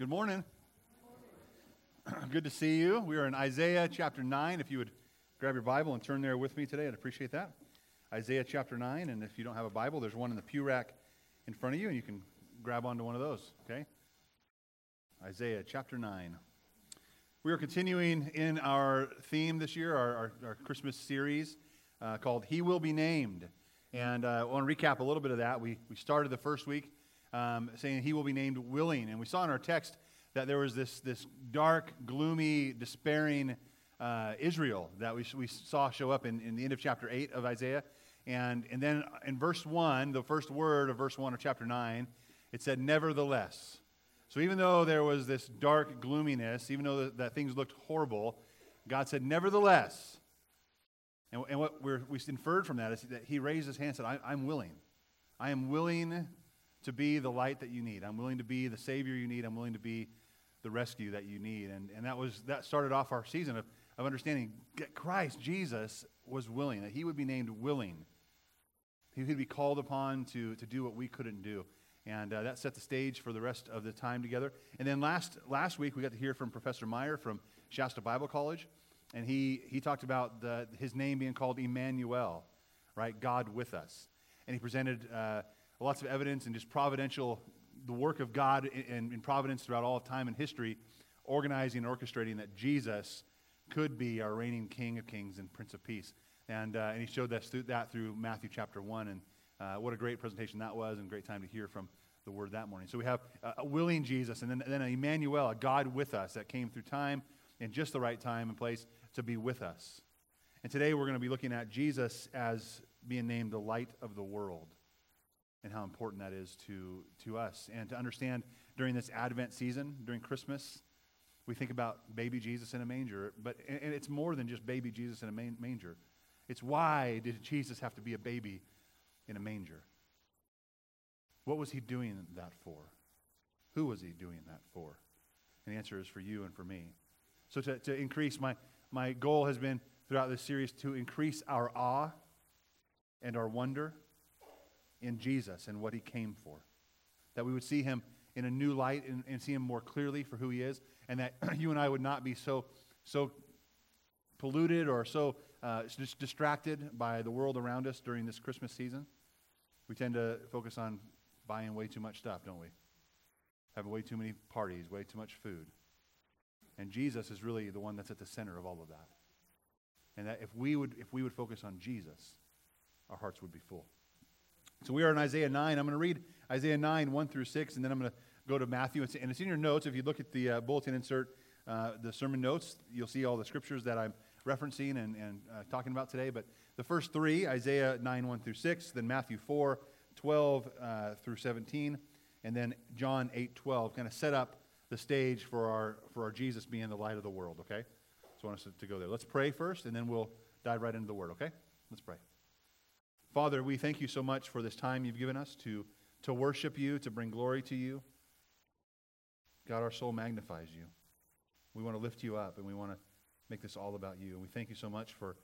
Good morning. Good to see you. We are in Isaiah chapter 9. If you would grab your Bible and turn there with me today, I'd appreciate that. Isaiah chapter 9. And if you don't have a Bible, there's one in the pew rack in front of you, and you can grab onto one of those, okay? Isaiah chapter 9. We are continuing in our theme this year, our, our, our Christmas series uh, called He Will Be Named. And uh, I want to recap a little bit of that. We, we started the first week um, saying he will be named willing. And we saw in our text that there was this, this dark, gloomy, despairing uh, Israel that we, we saw show up in, in the end of chapter 8 of Isaiah. And, and then in verse 1, the first word of verse 1 of chapter 9, it said, Nevertheless. So even though there was this dark gloominess, even though that, that things looked horrible, God said, Nevertheless. And, and what we inferred from that is that he raised his hand and said, I, I'm willing. I am willing to be the light that you need. I'm willing to be the Savior you need. I'm willing to be the rescue that you need. And, and that, was, that started off our season of, of understanding Christ, Jesus, was willing, that he would be named willing. He would be called upon to, to do what we couldn't do. And uh, that set the stage for the rest of the time together. And then last, last week, we got to hear from Professor Meyer from Shasta Bible College. And he, he talked about the, his name being called Emmanuel, right? God with us. And he presented uh, lots of evidence and just providential, the work of God in, in providence throughout all of time and history, organizing and orchestrating that Jesus could be our reigning King of Kings and Prince of Peace. And, uh, and he showed us through, that through Matthew chapter 1. And uh, what a great presentation that was, and great time to hear from the word that morning. So we have a willing Jesus, and then, then Emmanuel, a God with us that came through time in just the right time and place to be with us. And today we're going to be looking at Jesus as being named the light of the world and how important that is to, to us. And to understand during this Advent season, during Christmas, we think about baby Jesus in a manger, but and it's more than just baby Jesus in a manger. It's why did Jesus have to be a baby in a manger? What was he doing that for? Who was he doing that for? And the answer is for you and for me. So to, to increase, my, my goal has been throughout this series to increase our awe and our wonder in Jesus and what he came for. That we would see him in a new light and, and see him more clearly for who he is, and that you and I would not be so, so polluted or so uh, just distracted by the world around us during this Christmas season. We tend to focus on buying way too much stuff, don't we? Having way too many parties, way too much food. And Jesus is really the one that's at the center of all of that. And that if we would, if we would focus on Jesus, our hearts would be full. So we are in Isaiah 9. I'm going to read Isaiah 9, 1 through 6, and then I'm going to go to Matthew. And it's in your notes. If you look at the uh, bulletin insert, uh, the sermon notes, you'll see all the scriptures that I'm referencing and, and uh, talking about today. But the first three Isaiah 9, 1 through 6, then Matthew 4, 12 uh, through 17, and then John 8, 12 kind of set up the stage for our, for our Jesus being the light of the world, okay? So I want us to, to go there. Let's pray first, and then we'll dive right into the word, okay? Let's pray. Father, we thank you so much for this time you've given us to, to worship you, to bring glory to you. God, our soul magnifies you. We want to lift you up, and we want to make this all about you. And we thank you so much for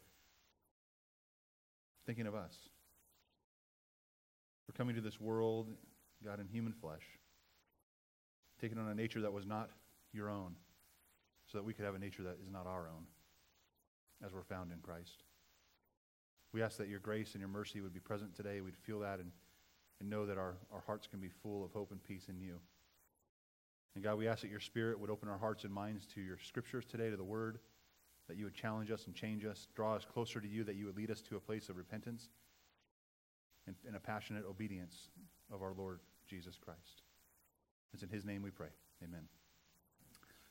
thinking of us, for coming to this world, God, in human flesh, taking on a nature that was not your own, so that we could have a nature that is not our own, as we're found in Christ. We ask that your grace and your mercy would be present today. We'd feel that and, and know that our, our hearts can be full of hope and peace in you. And God, we ask that your Spirit would open our hearts and minds to your scriptures today, to the Word, that you would challenge us and change us, draw us closer to you, that you would lead us to a place of repentance and, and a passionate obedience of our Lord Jesus Christ. It's in his name we pray. Amen.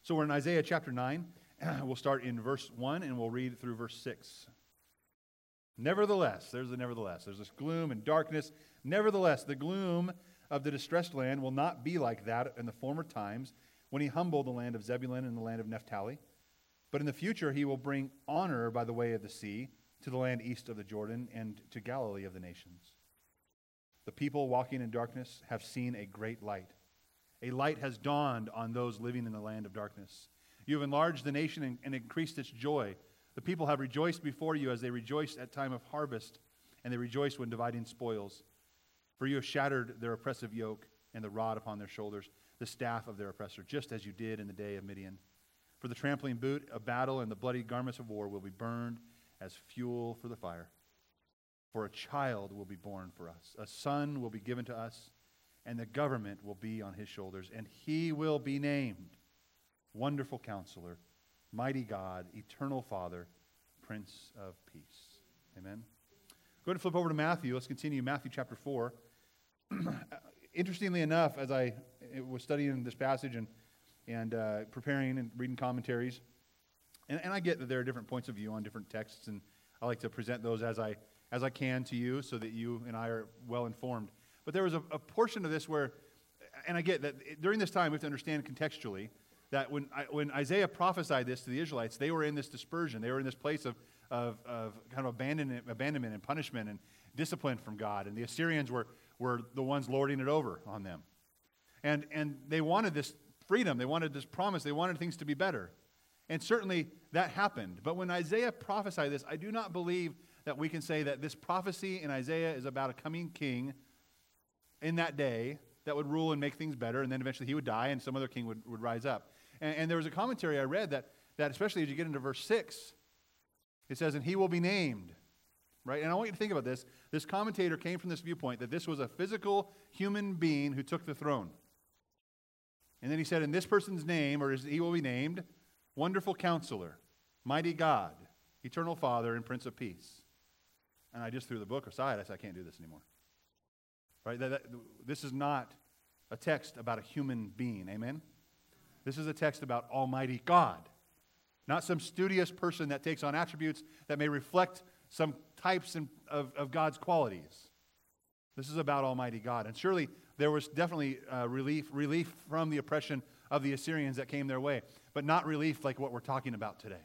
So we're in Isaiah chapter 9. We'll start in verse 1 and we'll read through verse 6. Nevertheless, there's the nevertheless. There's this gloom and darkness. Nevertheless, the gloom of the distressed land will not be like that in the former times when he humbled the land of Zebulun and the land of Naphtali. But in the future, he will bring honor by the way of the sea to the land east of the Jordan and to Galilee of the nations. The people walking in darkness have seen a great light. A light has dawned on those living in the land of darkness. You have enlarged the nation and, and increased its joy. The people have rejoiced before you as they rejoiced at time of harvest, and they rejoice when dividing spoils. For you have shattered their oppressive yoke and the rod upon their shoulders, the staff of their oppressor, just as you did in the day of Midian. For the trampling boot of battle and the bloody garments of war will be burned as fuel for the fire. For a child will be born for us, a son will be given to us, and the government will be on his shoulders, and he will be named Wonderful Counselor, Mighty God, Eternal Father, Prince of Peace. Amen. Go ahead and flip over to Matthew. Let's continue Matthew chapter 4. Interestingly enough, as I was studying this passage and, and uh, preparing and reading commentaries, and, and I get that there are different points of view on different texts, and I like to present those as I, as I can to you so that you and I are well informed. But there was a, a portion of this where, and I get that during this time we have to understand contextually that when, when Isaiah prophesied this to the Israelites, they were in this dispersion. They were in this place of, of, of kind of abandonment, abandonment and punishment and discipline from God. And the Assyrians were, were the ones lording it over on them. And, and they wanted this freedom, they wanted this promise, they wanted things to be better. And certainly that happened. But when Isaiah prophesied this, I do not believe that we can say that this prophecy in Isaiah is about a coming king in that day that would rule and make things better, and then eventually he would die and some other king would, would rise up. And, and there was a commentary I read that, that, especially as you get into verse 6, it says, and he will be named. Right? And I want you to think about this. This commentator came from this viewpoint that this was a physical human being who took the throne. And then he said, in this person's name, or he will be named, Wonderful Counselor, Mighty God, Eternal Father, and Prince of Peace. And I just threw the book aside. I said, I can't do this anymore. Right? That, that, this is not a text about a human being. Amen? This is a text about Almighty God, not some studious person that takes on attributes that may reflect some types of, of God's qualities. This is about Almighty God. And surely there was definitely uh, relief, relief from the oppression of the Assyrians that came their way, but not relief like what we're talking about today.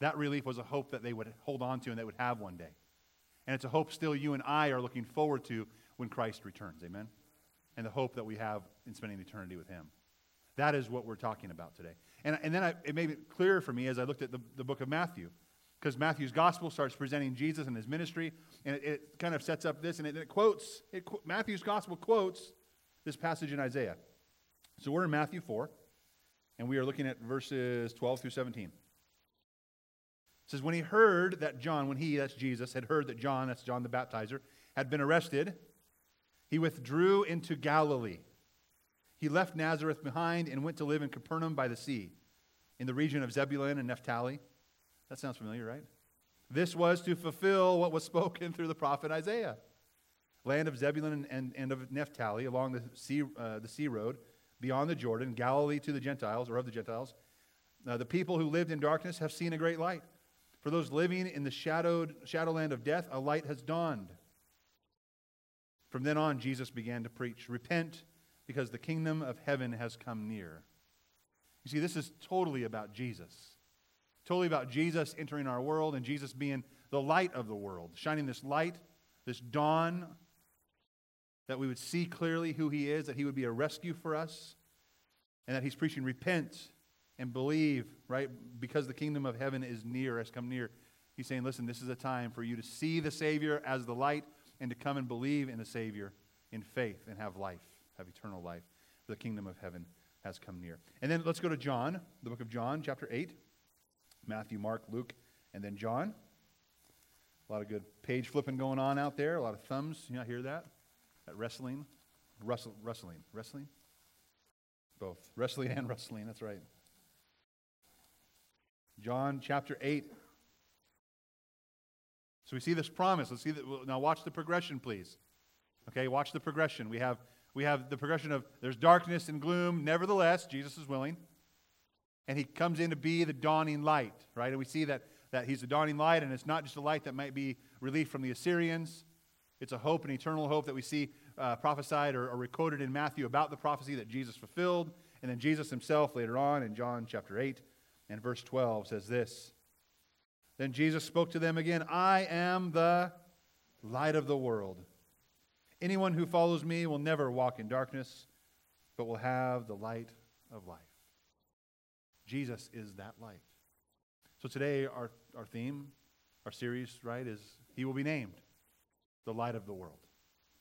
That relief was a hope that they would hold on to and they would have one day. And it's a hope still you and I are looking forward to when Christ returns. Amen? And the hope that we have in spending eternity with Him. That is what we're talking about today. And, and then I, it made it clearer for me as I looked at the, the book of Matthew, because Matthew's gospel starts presenting Jesus and his ministry, and it, it kind of sets up this, and it, it quotes, it, Matthew's gospel quotes this passage in Isaiah. So we're in Matthew 4, and we are looking at verses 12 through 17. It says, When he heard that John, when he, that's Jesus, had heard that John, that's John the Baptizer, had been arrested, he withdrew into Galilee he left Nazareth behind and went to live in Capernaum by the sea, in the region of Zebulun and Naphtali. That sounds familiar, right? This was to fulfill what was spoken through the prophet Isaiah. Land of Zebulun and, and, of Naphtali, along the sea, uh, the sea road, beyond the Jordan, Galilee to the Gentiles, or of the Gentiles. Uh, the people who lived in darkness have seen a great light. For those living in the shadowed shadowland of death, a light has dawned. From then on, Jesus began to preach Repent, because the kingdom of heaven has come near. You see, this is totally about Jesus. Totally about Jesus entering our world and Jesus being the light of the world, shining this light, this dawn, that we would see clearly who he is, that he would be a rescue for us, and that he's preaching repent and believe, right? Because the kingdom of heaven is near, has come near. He's saying, listen, this is a time for you to see the Savior as the light and to come and believe in the Savior in faith and have life have eternal life. The kingdom of heaven has come near. And then let's go to John, the book of John, chapter 8. Matthew, Mark, Luke, and then John. A lot of good page flipping going on out there. A lot of thumbs. You know, hear that? That wrestling. Wrestle, wrestling. Wrestling? Both. Wrestling and wrestling. That's right. John chapter 8. So we see this promise. Let's see that. Now watch the progression, please. Okay, watch the progression. We have we have the progression of there's darkness and gloom. Nevertheless, Jesus is willing. And he comes in to be the dawning light, right? And we see that, that he's the dawning light, and it's not just a light that might be relief from the Assyrians. It's a hope, an eternal hope that we see uh, prophesied or, or recorded in Matthew about the prophecy that Jesus fulfilled. And then Jesus himself later on in John chapter 8 and verse 12 says this Then Jesus spoke to them again I am the light of the world. Anyone who follows me will never walk in darkness, but will have the light of life. Jesus is that light. So today, our, our theme, our series, right, is He will be named the light of the world.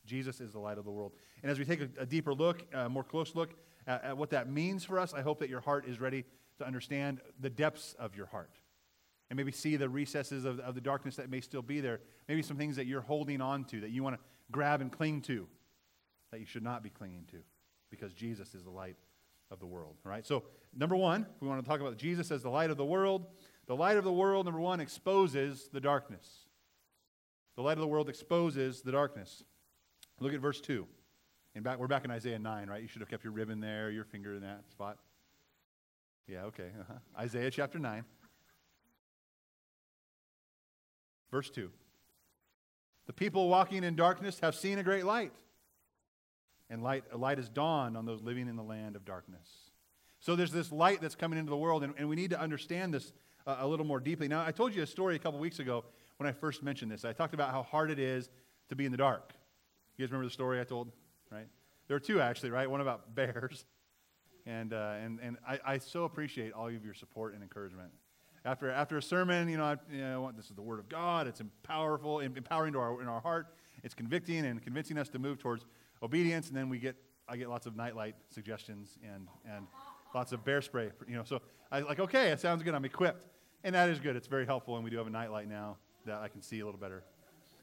Jesus is the light of the world. And as we take a, a deeper look, a more close look at, at what that means for us, I hope that your heart is ready to understand the depths of your heart and maybe see the recesses of, of the darkness that may still be there. Maybe some things that you're holding on to that you want to grab and cling to that you should not be clinging to because Jesus is the light of the world. All right? So, number one, we want to talk about Jesus as the light of the world. The light of the world, number one, exposes the darkness. The light of the world exposes the darkness. Look at verse 2. And back, we're back in Isaiah 9, right? You should have kept your ribbon there, your finger in that spot. Yeah, okay. Uh-huh. Isaiah chapter 9. Verse 2. The people walking in darkness have seen a great light, and light, a light has dawned on those living in the land of darkness. So there's this light that's coming into the world, and, and we need to understand this uh, a little more deeply. Now, I told you a story a couple weeks ago when I first mentioned this. I talked about how hard it is to be in the dark. You guys remember the story I told, right? There are two actually, right? One about bears. And, uh, and, and I, I so appreciate all of your support and encouragement. After, after a sermon, you know, I, you know, this is the Word of God. It's powerful, empowering to our, in our heart. It's convicting and convincing us to move towards obedience. And then we get, I get lots of nightlight suggestions and, and lots of bear spray. You know, so I like, okay, it sounds good. I'm equipped. And that is good. It's very helpful. And we do have a nightlight now that I can see a little better.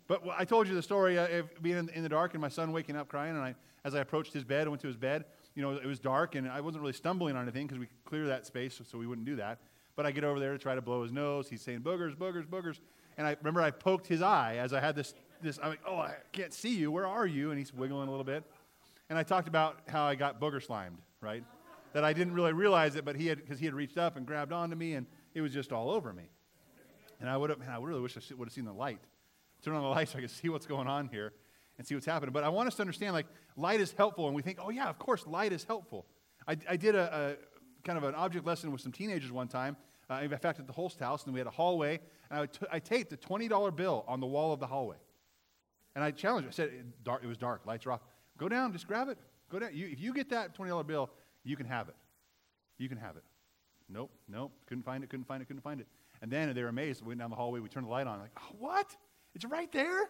But I told you the story of being in, in, the dark and my son waking up crying. And I, as I approached his bed, I went to his bed. You know, it was dark and I wasn't really stumbling on anything because we clear that space so we wouldn't do that. But I get over there to try to blow his nose. He's saying, boogers, boogers, boogers. And I remember I poked his eye as I had this, this I'm like, oh, I can't see you. Where are you? And he's wiggling a little bit. And I talked about how I got booger slimed, right? That I didn't really realize it, but he had, because he had reached up and grabbed onto me and it was just all over me. And I would have, man, I really wish I would have seen the light. Turn on the light so I could see what's going on here and see what's happening. But I want us to understand, like, light is helpful. And we think, oh, yeah, of course, light is helpful. I, I did a, a kind of an object lesson with some teenagers one time, uh, in fact, at the Holst house, and we had a hallway, and I, t- I taped a $20 bill on the wall of the hallway. And I challenged, I said, it, dark, it was dark, lights are off. Go down, just grab it. Go down. You, if you get that $20 bill, you can have it. You can have it. Nope, nope, couldn't find it, couldn't find it, couldn't find it. And then they were amazed. We went down the hallway, we turned the light on, like, oh, what? It's right there?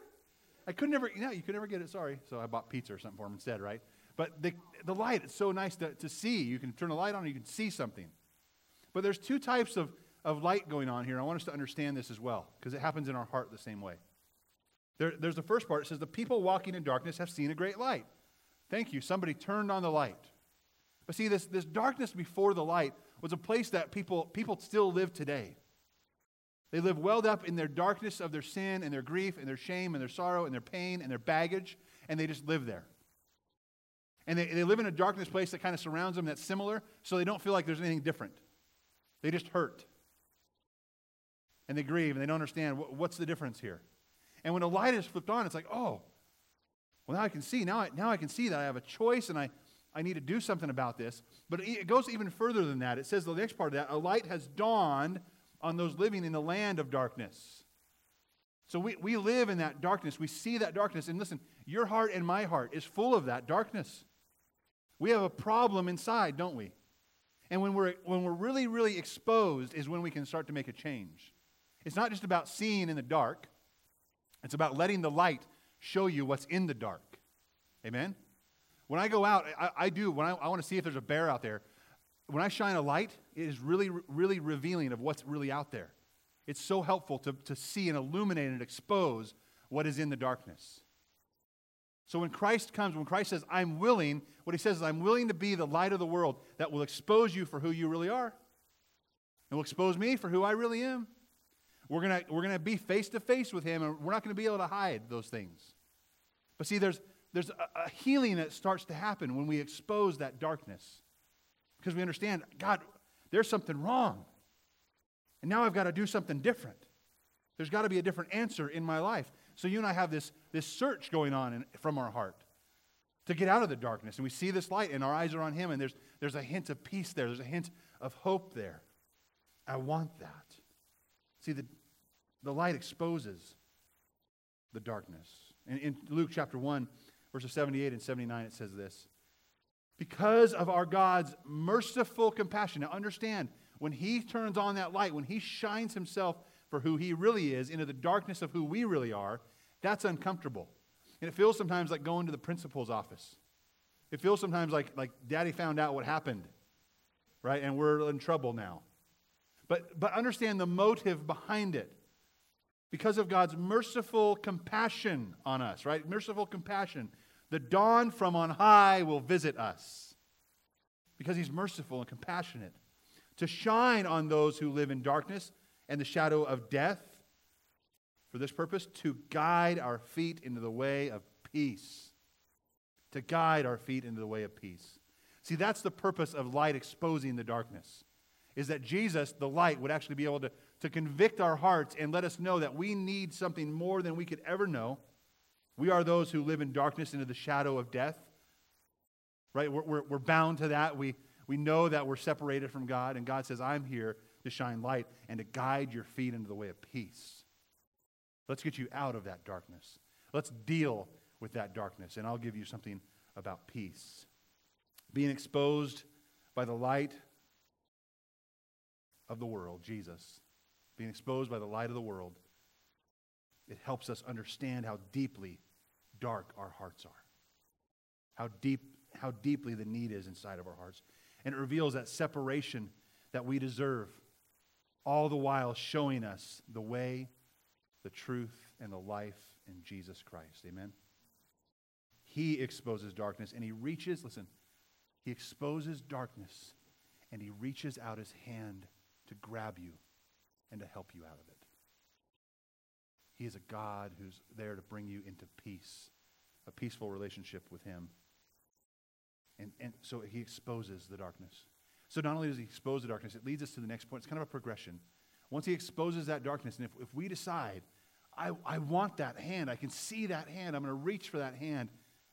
I could never, you know, you could never get it, sorry. So I bought pizza or something for him instead, right? But the, the light, it's so nice to, to see. You can turn the light on and you can see something. But there's two types of, of light going on here. I want us to understand this as well, because it happens in our heart the same way. There, there's the first part. It says, The people walking in darkness have seen a great light. Thank you. Somebody turned on the light. But see, this, this darkness before the light was a place that people, people still live today. They live welled up in their darkness of their sin and their grief and their shame and their sorrow and their pain and their baggage, and they just live there. And they, they live in a darkness place that kind of surrounds them that's similar, so they don't feel like there's anything different. They just hurt. And they grieve and they don't understand what's the difference here. And when the light is flipped on, it's like, oh, well, now I can see. Now I, now I can see that I have a choice and I, I need to do something about this. But it goes even further than that. It says the next part of that a light has dawned on those living in the land of darkness. So we, we live in that darkness. We see that darkness. And listen, your heart and my heart is full of that darkness. We have a problem inside, don't we? And when we're, when we're really, really exposed is when we can start to make a change. It's not just about seeing in the dark, it's about letting the light show you what's in the dark. Amen? When I go out, I, I do, when I, I want to see if there's a bear out there, when I shine a light, it is really, really revealing of what's really out there. It's so helpful to, to see and illuminate and expose what is in the darkness. So when Christ comes, when Christ says, I'm willing, what he says is, I'm willing to be the light of the world that will expose you for who you really are. And will expose me for who I really am. We're going we're gonna be face to face with him, and we're not going to be able to hide those things. But see, there's, there's a, a healing that starts to happen when we expose that darkness. Because we understand, God, there's something wrong. And now I've got to do something different. There's got to be a different answer in my life. So you and I have this, this search going on in, from our heart to get out of the darkness. And we see this light, and our eyes are on Him, and there's, there's a hint of peace there, there's a hint of hope there. I want that. See, the, the light exposes the darkness. And in Luke chapter 1, verses 78 and 79, it says this Because of our God's merciful compassion. Now, understand, when He turns on that light, when He shines Himself for who he really is into the darkness of who we really are, that's uncomfortable. And it feels sometimes like going to the principal's office. It feels sometimes like, like daddy found out what happened, right? And we're in trouble now. But, but understand the motive behind it. Because of God's merciful compassion on us, right? Merciful compassion. The dawn from on high will visit us because he's merciful and compassionate. To shine on those who live in darkness and the shadow of death. For this purpose, to guide our feet into the way of peace. To guide our feet into the way of peace. See, that's the purpose of light exposing the darkness is that Jesus, the light, would actually be able to, to convict our hearts and let us know that we need something more than we could ever know. We are those who live in darkness into the shadow of death. Right? We're, we're, we're bound to that. We, we know that we're separated from God, and God says, I'm here to shine light and to guide your feet into the way of peace. Let's get you out of that darkness. Let's deal with that darkness, and I'll give you something about peace. Being exposed by the light of the world, Jesus, being exposed by the light of the world, it helps us understand how deeply dark our hearts are. How deep how deeply the need is inside of our hearts. And it reveals that separation that we deserve, all the while showing us the way, the truth, and the life in Jesus Christ. Amen. He exposes darkness and he reaches, listen, he exposes darkness and he reaches out his hand to grab you and to help you out of it. He is a God who's there to bring you into peace, a peaceful relationship with Him. And, and so He exposes the darkness. So not only does He expose the darkness, it leads us to the next point. It's kind of a progression. Once He exposes that darkness, and if, if we decide, I, I want that hand, I can see that hand, I'm going to reach for that hand,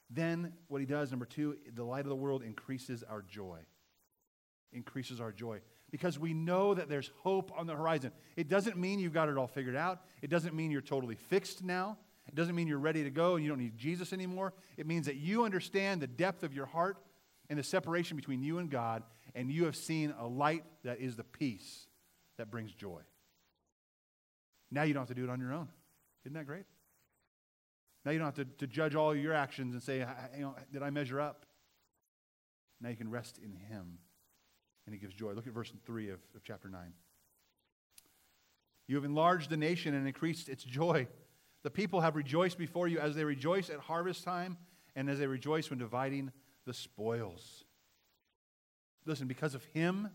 then what He does, number two, the light of the world increases our joy. Increases our joy because we know that there's hope on the horizon. It doesn't mean you've got it all figured out. It doesn't mean you're totally fixed now. It doesn't mean you're ready to go and you don't need Jesus anymore. It means that you understand the depth of your heart and the separation between you and God, and you have seen a light that is the peace that brings joy. Now you don't have to do it on your own. Isn't that great? Now you don't have to, to judge all your actions and say, you know, did I measure up? Now you can rest in Him and he gives joy. Look at verse 3 of, of chapter 9. You have enlarged the nation and increased its joy. The people have rejoiced before you as they rejoice at harvest time and as they rejoice when dividing the spoils. Listen, because of him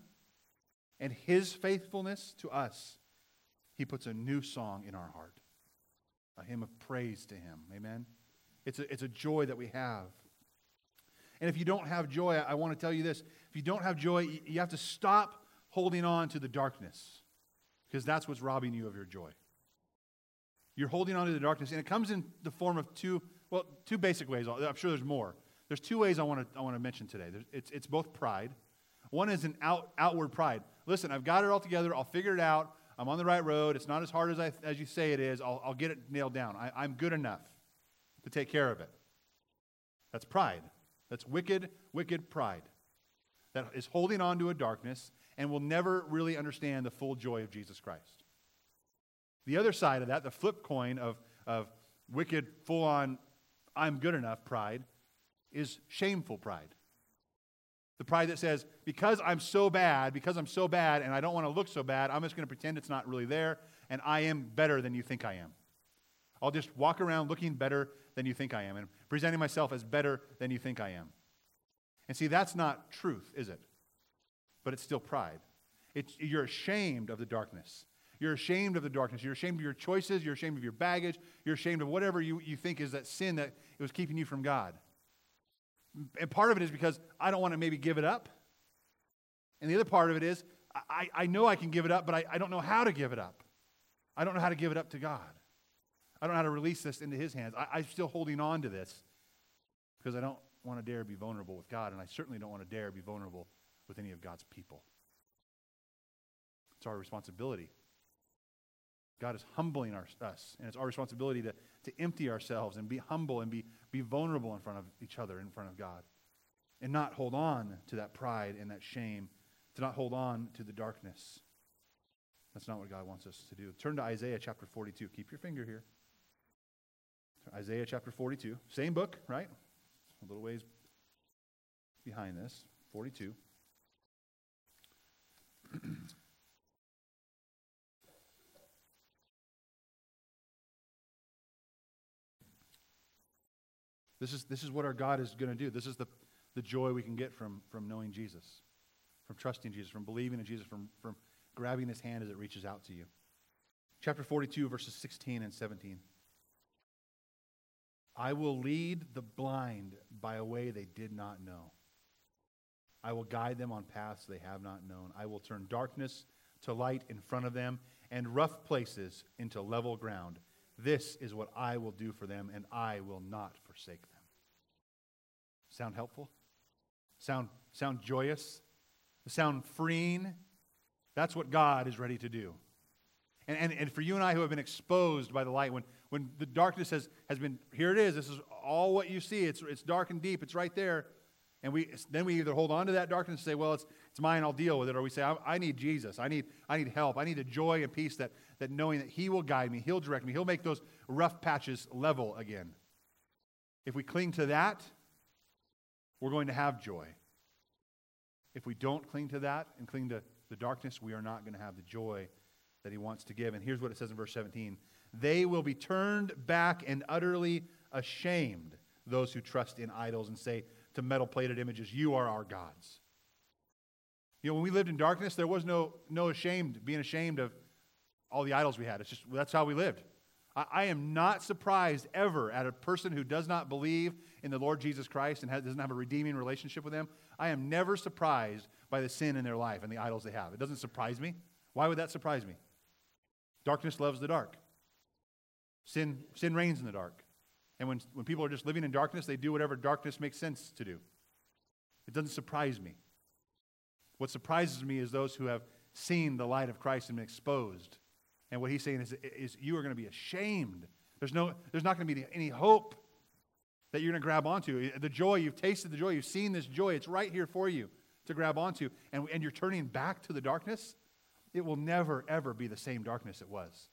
and his faithfulness to us, he puts a new song in our heart, a hymn of praise to him. Amen? It's a, it's a joy that we have. And if you don't have joy, I, I want to tell you this if you don't have joy, you have to stop holding on to the darkness because that's what's robbing you of your joy. You're holding on to the darkness, and it comes in the form of two, well, two basic ways. I'm sure there's more. There's two ways I want to, I want to mention today. it's, it's both pride. One is an out, outward pride. Listen, I've got it all together. I'll figure it out. I'm on the right road. It's not as hard as, I, as you say it is. I'll, I'll get it nailed down. I, I'm good enough to take care of it. That's pride. That's wicked, wicked pride that is holding on to a darkness and will never really understand the full joy of Jesus Christ. The other side of that, the flip coin of, of wicked, full on, I'm good enough pride, is shameful pride. The pride that says, because I'm so bad, because I'm so bad and I don't want to look so bad, I'm just going to pretend it's not really there and I am better than you think I am. I'll just walk around looking better than you think I am and presenting myself as better than you think I am. And see, that's not truth, is it? But it's still pride. It's, you're ashamed of the darkness. You're ashamed of the darkness. You're ashamed of your choices. You're ashamed of your baggage. You're ashamed of whatever you, you think is that sin that it was keeping you from God. And part of it is because I don't want to maybe give it up. And the other part of it is I, I know I can give it up, but I, I don't know how to give it up. I don't know how to give it up to God. I don't know how to release this into His hands. I, I'm still holding on to this because I don't want to dare be vulnerable with God, and I certainly don't want to dare be vulnerable with any of God's people. It's our responsibility. God is humbling our, us, and it's our responsibility to, to empty ourselves and be humble and be, be vulnerable in front of each other, in front of God, and not hold on to that pride and that shame, to not hold on to the darkness. That's not what God wants us to do. Turn to Isaiah chapter 42. Keep your finger here. Isaiah chapter 42. Same book, right? A little ways behind this. 42. this, is, this is what our God is going to do. This is the, the joy we can get from, from knowing Jesus, from trusting Jesus, from believing in Jesus, from, from grabbing his hand as it reaches out to you. Chapter 42, verses 16 and 17. I will lead the blind by a way they did not know. I will guide them on paths they have not known. I will turn darkness to light in front of them and rough places into level ground. This is what I will do for them, and I will not forsake them. Sound helpful? Sound, sound joyous? Sound freeing? That's what God is ready to do. And, and, and for you and I who have been exposed by the light, when, when the darkness has, has been, here it is, this is all what you see. It's, it's dark and deep, it's right there. And we, then we either hold on to that darkness and say, well, it's, it's mine, I'll deal with it. Or we say, I, I, need Jesus. I need, I need help. I need the joy and peace that, that knowing that He will guide me, He'll direct me, He'll make those rough patches level again. If we cling to that, we're going to have joy. If we don't cling to that and cling to the darkness, we are not going to have the joy that he wants to give. And here's what it says in verse 17 They will be turned back and utterly ashamed, those who trust in idols and say to metal plated images, You are our gods. You know, when we lived in darkness, there was no, no ashamed, being ashamed of all the idols we had. It's just, that's how we lived. I, I am not surprised ever at a person who does not believe in the Lord Jesus Christ and has, doesn't have a redeeming relationship with Him. I am never surprised by the sin in their life and the idols they have. It doesn't surprise me. Why would that surprise me? Darkness loves the dark. Sin, sin reigns in the dark. And when, when people are just living in darkness, they do whatever darkness makes sense to do. It doesn't surprise me. What surprises me is those who have seen the light of Christ and been exposed. And what he's saying is, is you are going to be ashamed. There's, no, there's not going to be any hope that you're going to grab onto. The joy, you've tasted the joy, you've seen this joy, it's right here for you to grab onto. And, and you're turning back to the darkness it will never, ever be the same darkness it was.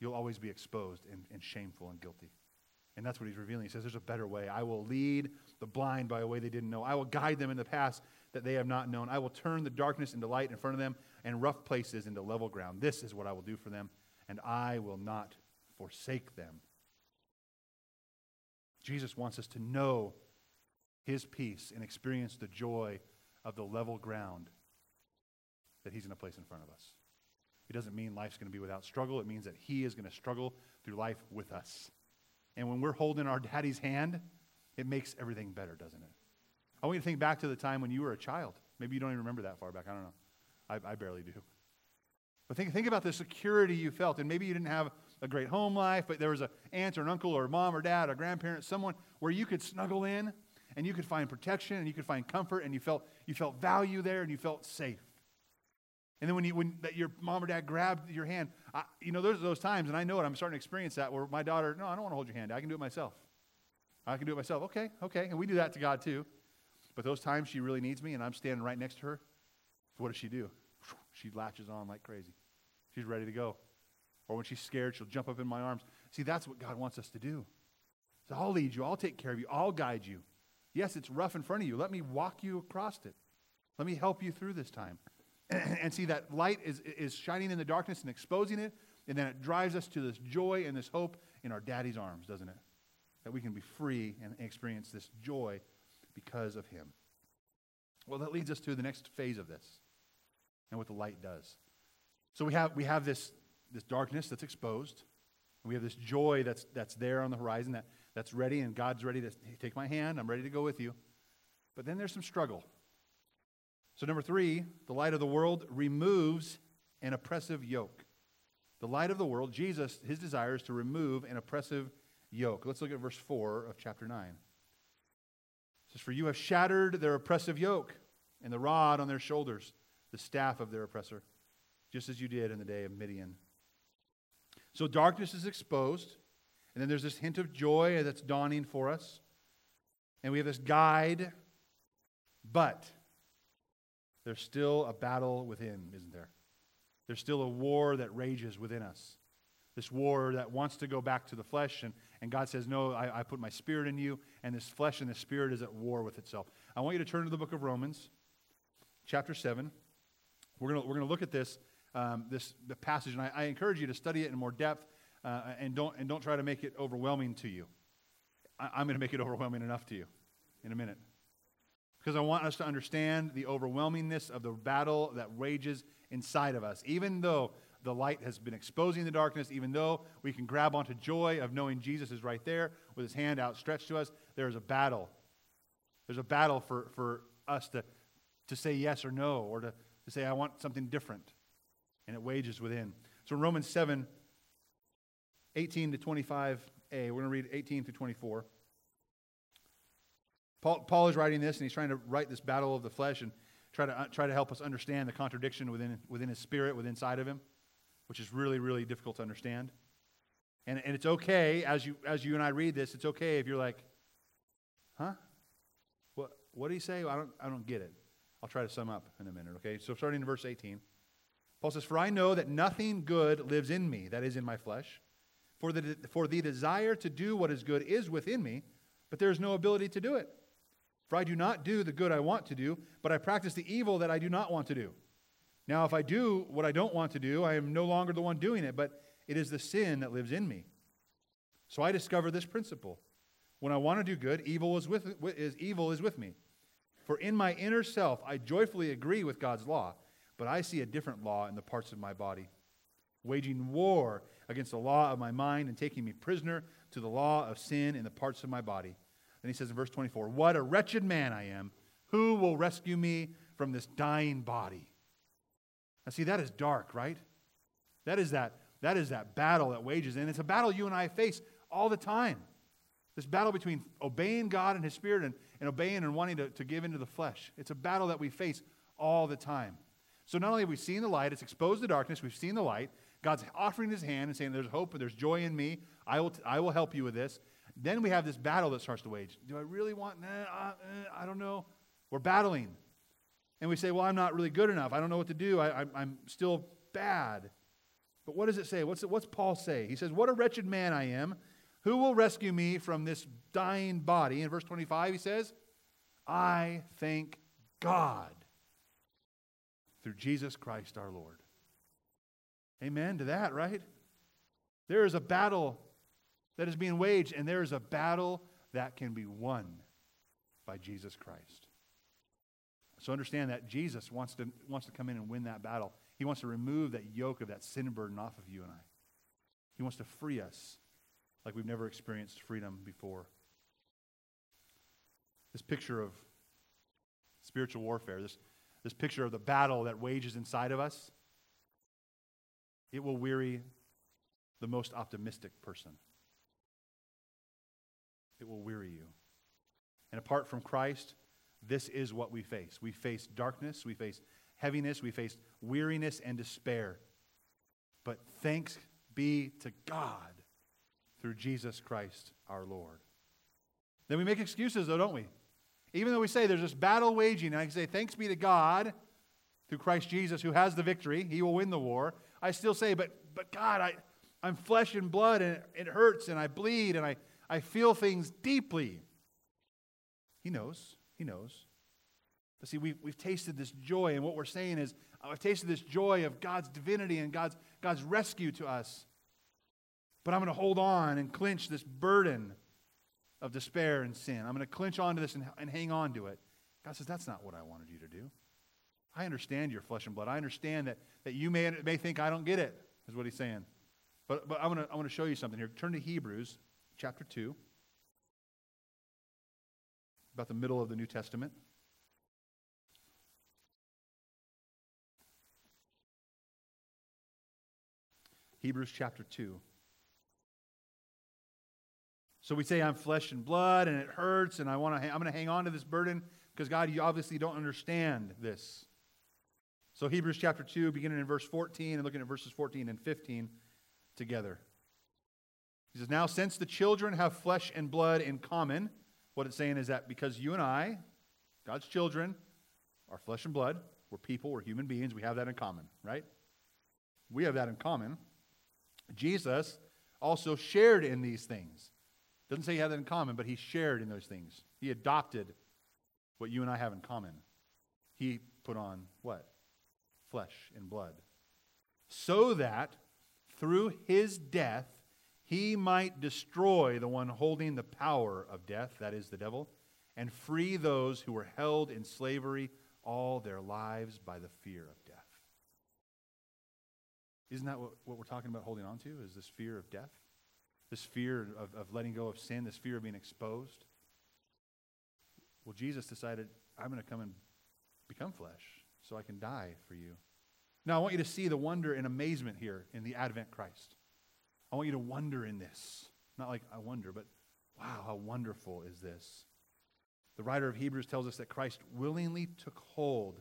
You'll always be exposed and, and shameful and guilty. And that's what he's revealing. He says, There's a better way. I will lead the blind by a way they didn't know. I will guide them in the paths that they have not known. I will turn the darkness into light in front of them and rough places into level ground. This is what I will do for them, and I will not forsake them. Jesus wants us to know his peace and experience the joy of the level ground that He's going to place in front of us. It doesn't mean life's going to be without struggle. It means that He is going to struggle through life with us. And when we're holding our daddy's hand, it makes everything better, doesn't it? I want you to think back to the time when you were a child. Maybe you don't even remember that far back. I don't know. I, I barely do. But think, think about the security you felt. And maybe you didn't have a great home life, but there was an aunt or an uncle or mom or dad or grandparent, someone where you could snuggle in and you could find protection and you could find comfort and you felt, you felt value there and you felt safe. And then when, you, when that your mom or dad grabbed your hand, I, you know, there's those times, and I know it, I'm starting to experience that where my daughter, no, I don't want to hold your hand. I can do it myself. I can do it myself. Okay, okay. And we do that to God too. But those times she really needs me and I'm standing right next to her, what does she do? She latches on like crazy. She's ready to go. Or when she's scared, she'll jump up in my arms. See, that's what God wants us to do. So I'll lead you, I'll take care of you, I'll guide you. Yes, it's rough in front of you. Let me walk you across it. Let me help you through this time. and see that light is, is shining in the darkness and exposing it, and then it drives us to this joy and this hope in our daddy's arms, doesn't it? That we can be free and experience this joy because of him. Well, that leads us to the next phase of this and what the light does. So we have, we have this, this darkness that's exposed. And we have this joy that's, that's there on the horizon that, that's ready, and God's ready to take my hand. I'm ready to go with you. But then there's some struggle. So, number three, the light of the world removes an oppressive yoke. The light of the world, Jesus, his desire is to remove an oppressive yoke. Let's look at verse 4 of chapter 9. It says, For you have shattered their oppressive yoke and the rod on their shoulders, the staff of their oppressor, just as you did in the day of Midian. So darkness is exposed, and then there's this hint of joy that's dawning for us. And we have this guide, but there's still a battle within, isn't there? There's still a war that rages within us. This war that wants to go back to the flesh and, And God says, No, I, I put my spirit in you, and this flesh and the spirit is at war with itself. I want you to turn to the book of Romans, chapter 7. We're going we're gonna look at this, um, this the passage, and I, I, encourage you to study it in more depth uh, and, don't, and don't try to make it overwhelming to you. I, I'm going to make it overwhelming enough to you in a minute. Because I want us to understand the overwhelmingness of the battle that rages inside of us. Even though the light has been exposing the darkness, even though we can grab onto joy of knowing Jesus is right there with his hand outstretched to us, there is a battle. There's a battle for, for us to, to say yes or no, or to, to say, I want something different. And it wages within. So Romans 7, 18 to 25a, we're going to read 18 to 24. Paul, Paul is writing this, and he's trying to write this battle of the flesh and try to, uh, try to help us understand the contradiction within, within his spirit, within inside of him which is really, really difficult to understand. And, and it's okay, as you, as you and I read this, it's okay if you're like, huh? What, what did he say? I don't, I don't get it. I'll try to sum up in a minute, okay? So starting in verse 18, Paul says, For I know that nothing good lives in me, that is in my flesh. For the, for the desire to do what is good is within me, but there is no ability to do it. For I do not do the good I want to do, but I practice the evil that I do not want to do. Now, if I do what I don't want to do, I am no longer the one doing it, but it is the sin that lives in me. So I discover this principle. When I want to do good, evil is, with, is, evil is with me. For in my inner self, I joyfully agree with God's law, but I see a different law in the parts of my body, waging war against the law of my mind and taking me prisoner to the law of sin in the parts of my body. Then he says in verse 24, What a wretched man I am! Who will rescue me from this dying body? Now, see, that is dark, right? That is that, that is that battle that wages. And it's a battle you and I face all the time. This battle between obeying God and His Spirit and, and obeying and wanting to, to give into the flesh. It's a battle that we face all the time. So not only have we seen the light, it's exposed the darkness, we've seen the light. God's offering His hand and saying, There's hope and there's joy in me. I will, t- I will help you with this. Then we have this battle that starts to wage. Do I really want? Nah, uh, uh, I don't know. We're battling and we say, well, I'm not really good enough. I don't know what to do. I, am still bad. But what does it say? What's, what's Paul say? He says, What a wretched man I am. Who will rescue me from this dying body? In verse 25, he says, I thank God through Jesus Christ our Lord. Amen to that, right? There is a battle that is being waged, and there is a battle that can be won by Jesus Christ. So understand that Jesus wants to, wants to come in and win that battle. He wants to remove that yoke of that sin burden off of you and I. He wants to free us like we've never experienced freedom before. This picture of spiritual warfare, this, this picture of the battle that wages inside of us, it will weary the most optimistic person. It will weary you. And apart from Christ, this is what we face. We face darkness, we face heaviness, we face weariness and despair. But thanks be to God through Jesus Christ our Lord. Then we make excuses, though, don't we? Even though we say there's this battle waging, and I can say, thanks be to God through Christ Jesus who has the victory, he will win the war. I still say, but, but God, I, I'm flesh and blood, and it, it hurts, and I bleed, and I, I feel things deeply. He knows. He knows. But see, we've, we've tasted this joy, and what we're saying is, I've tasted this joy of God's divinity and God's, God's rescue to us. But I'm going to hold on and clinch this burden of despair and sin. I'm going to clinch onto this and, and hang on to it. God says, That's not what I wanted you to do. I understand your flesh and blood. I understand that, that you may, may think I don't get it, is what he's saying. But, but I'm going to, going to show you something here. Turn to Hebrews chapter 2 about the middle of the New Testament. Hebrews chapter 2. So we say, I'm flesh and blood, and it hurts, and I want to, I'm going to hang on to this burden because, God, you obviously don't understand this. So, Hebrews chapter 2, beginning in verse 14 and looking at verses 14 and 15 together. He says, Now, since the children have flesh and blood in common, what it's saying is that because you and I, God's children, are flesh and blood, we're people, we're human beings, we have that in common, right? We have that in common. Jesus also shared in these things, Doesn't say he had that in common, but he shared in those things. He adopted what you and I have in common. He put on what? Flesh and blood. So that through his death, he might destroy the one holding the power of death, that is the devil, and free those who were held in slavery all their lives by the fear of death. Isn't that what, what we're talking about holding on to? Is this fear of death? This fear of, of letting go of sin, this fear of being exposed? Well, Jesus decided, I'm going to come and become flesh so I can die for you. Now, I want you to see the wonder and amazement here in the Advent Christ. I want you to wonder in this. Not like I wonder, but wow, how wonderful is this? The writer of Hebrews tells us that Christ willingly took hold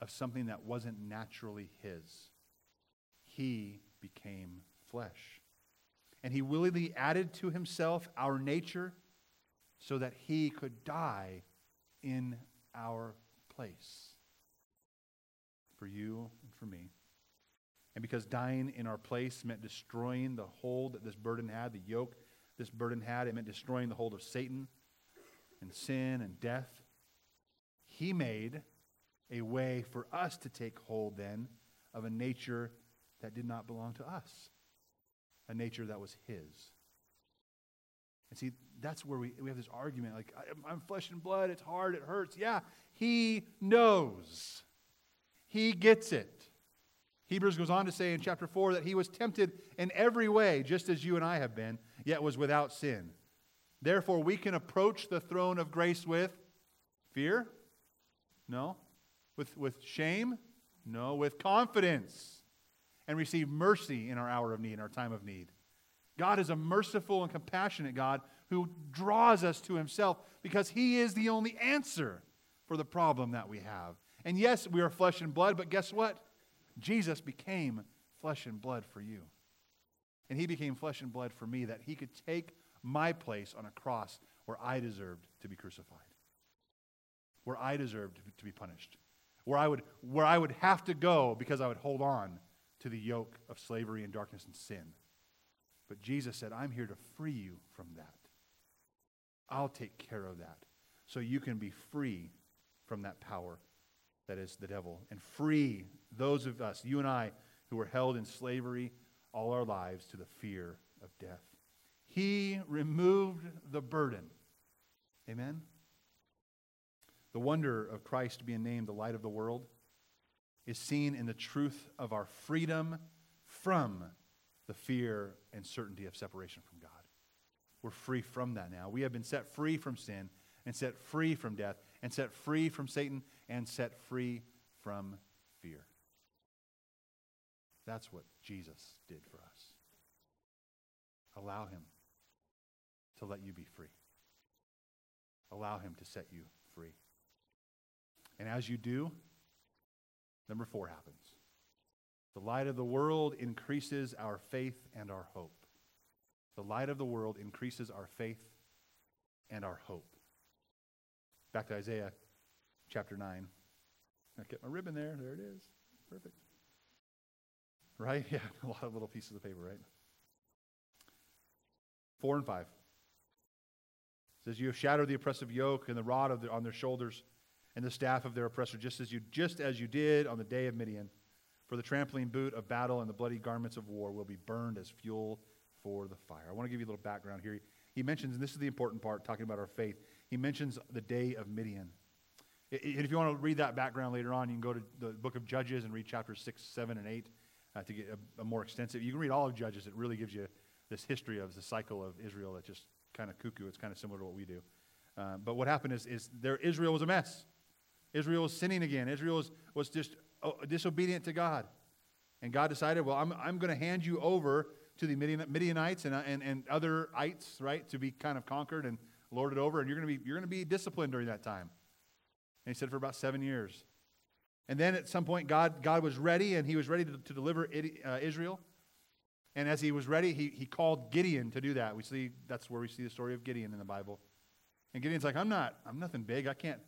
of something that wasn't naturally his. He became flesh. And he willingly added to himself our nature so that he could die in our place for you and for me. And because dying in our place meant destroying the hold that this burden had, the yoke this burden had, it meant destroying the hold of Satan and sin and death. He made a way for us to take hold then of a nature that did not belong to us, a nature that was His. And see, that's where we, we have this argument like, I'm flesh and blood, it's hard, it hurts. Yeah, He knows. He gets it. Hebrews goes on to say in chapter 4 that he was tempted in every way, just as you and I have been, yet was without sin. Therefore, we can approach the throne of grace with fear? No. With, with shame? No. With confidence. And receive mercy in our hour of need, in our time of need. God is a merciful and compassionate God who draws us to himself because he is the only answer for the problem that we have. And yes, we are flesh and blood, but guess what? Jesus became flesh and blood for you. And he became flesh and blood for me that he could take my place on a cross where I deserved to be crucified, where I deserved to be punished, where I would, where I would have to go because I would hold on to the yoke of slavery and darkness and sin. But Jesus said, I'm here to free you from that. I'll take care of that so you can be free from that power that is the devil and free those of us, you and I, who were held in slavery all our lives to the fear of death. He removed the burden. Amen? The wonder of Christ being named the light of the world is seen in the truth of our freedom from the fear and certainty of separation from God. We're free from that now. We have been set free from sin and set free from death and set free from Satan and set free from fear. That's what Jesus did for us. Allow him to let you be free. Allow Him to set you free. And as you do, number four happens. The light of the world increases our faith and our hope. The light of the world increases our faith and our hope. Back to Isaiah chapter 9. I kept my ribbon there. There it is. Perfect. Right? Yeah, a lot of little pieces of paper, right? Four and five says, You have shattered the oppressive yoke and the rod the, on their shoulders and the staff of their oppressor, just as, you, just as you did on the day of Midian. For the trampling boot of battle and the bloody garments of war will be burned as fuel for the fire. I want to give you a little background here. He mentions, and this is the important part, talking about our faith, he mentions the day of Midian. And if you want to read that background later on, you can go to the book of Judges and read chapters 6, 7, and 8 uh, to get a, a, more extensive. You can read all of Judges. It really gives you this history of the cycle of Israel that just kind of cuckoo. It's kind of similar to what we do. Uh, but what happened is, is there, Israel was a mess. Israel was sinning again. Israel was, just oh, disobedient to God. And God decided, well, I'm, I'm going to hand you over to the Midianites and, and, and other ites, right, to be kind of conquered and lorded over. And you're going to be, you're going to be disciplined during that time. And he said for about seven years. And then at some point, God, God was ready, and he was ready to, to deliver uh, Israel. And as he was ready, he, he called Gideon to do that. We see that's where we see the story of Gideon in the Bible. And Gideon's like, I'm not, I'm nothing big. I can't,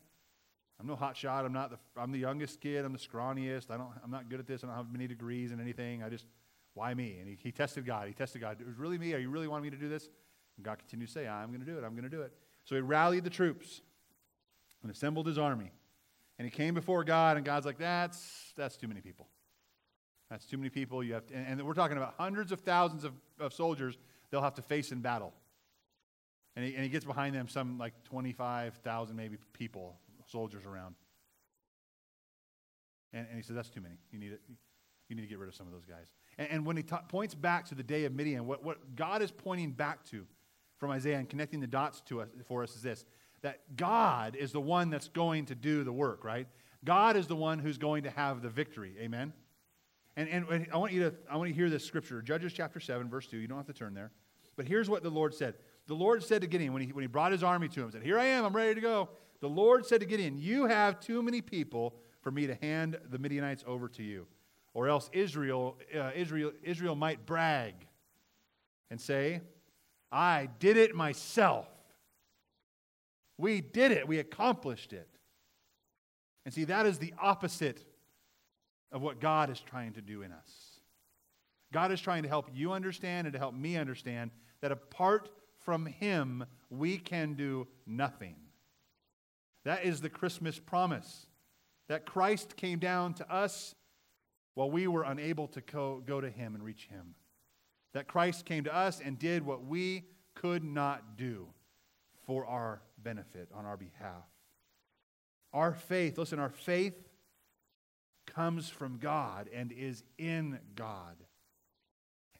I'm no hot shot. I'm not the, I'm the youngest kid. I'm the scrawniest. I don't, I'm not good at this. I don't have many degrees in anything. I just, why me? And he, he tested God. He tested God. It was really me. Are you really wanting me to do this? And God continued to say, I'm going to do it, I'm going to do it. So he rallied the troops and assembled his army. And he came before God, and God's like, that's, that's too many people. That's too many people. You have to, and, and we're talking about hundreds of thousands of, of soldiers they'll have to face in battle. And he, and he gets behind them some like 25,000 maybe people, soldiers around. And, and he says, that's too many. You need, it, you need to get rid of some of those guys. And, and when he ta- points back to the day of Midian, what, what God is pointing back to from Isaiah and connecting the dots to us, for us is this that God is the one that's going to do the work, right? God is the one who's going to have the victory. Amen? And, and I, want you to, I want you to hear this scripture Judges chapter 7, verse 2. You don't have to turn there. But here's what the Lord said. The Lord said to Gideon, when he, when he brought his army to him, said, Here I am, I'm ready to go. The Lord said to Gideon, You have too many people for me to hand the Midianites over to you. Or else Israel, uh, Israel, Israel might brag and say, I did it myself. We did it, we accomplished it. And see, that is the opposite of what God is trying to do in us. God is trying to help you understand and to help me understand that apart from Him, we can do nothing. That is the Christmas promise that Christ came down to us while we were unable to go, go to Him and reach Him. That Christ came to us and did what we could not do for our benefit on our behalf. Our faith, listen, our faith comes from God and is in God.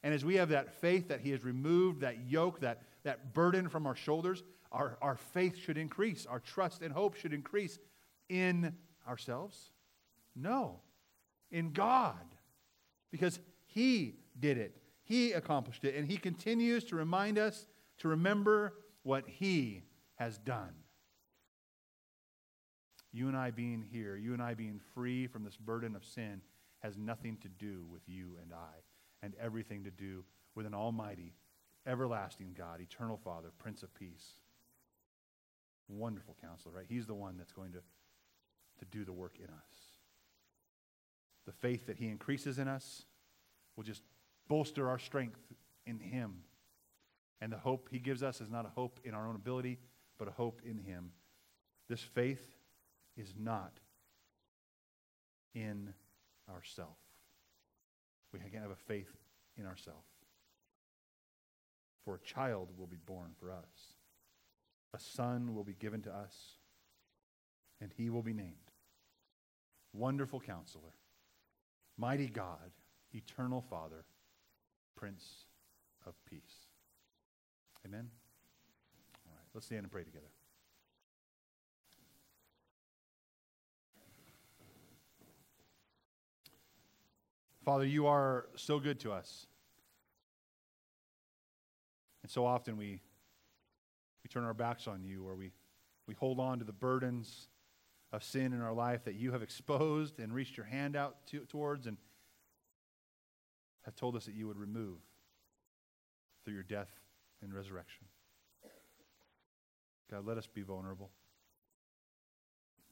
And as we have that faith that He has removed that yoke, that, that burden from our shoulders, our, our faith should increase. Our trust and hope should increase in ourselves? No, in God. Because He did it, He accomplished it, and He continues to remind us to remember what He has done. You and I being here, you and I being free from this burden of sin, has nothing to do with you and I, and everything to do with an almighty, everlasting God, eternal Father, Prince of Peace. Wonderful counselor, right? He's the one that's going to, to do the work in us. The faith that he increases in us will just bolster our strength in him. And the hope he gives us is not a hope in our own ability, but a hope in him. This faith is not in ourself. We can't have a faith in ourself. For a child will be born for us. A son will be given to us, and he will be named Wonderful Counselor, Mighty God, Eternal Father, Prince of Peace. Amen? All right, let's stand and pray together. Father, you are so good to us. And so often we, we turn our backs on you or we, we hold on to the burdens of sin in our life that you have exposed and reached your hand out to, towards and have told us that you would remove through your death and resurrection. God, let us be vulnerable.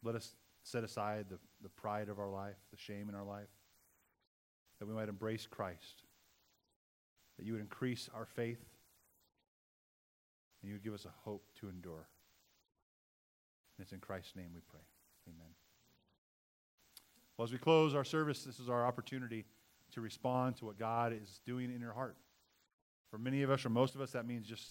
Let us set aside the, the pride of our life, the shame in our life that we might embrace Christ, that you would increase our faith, and you would give us a hope to endure. And it's in Christ's name we pray. Amen. Well, as we close our service, this is our opportunity to respond to what God is doing in your heart. For many of us, or most of us, that means just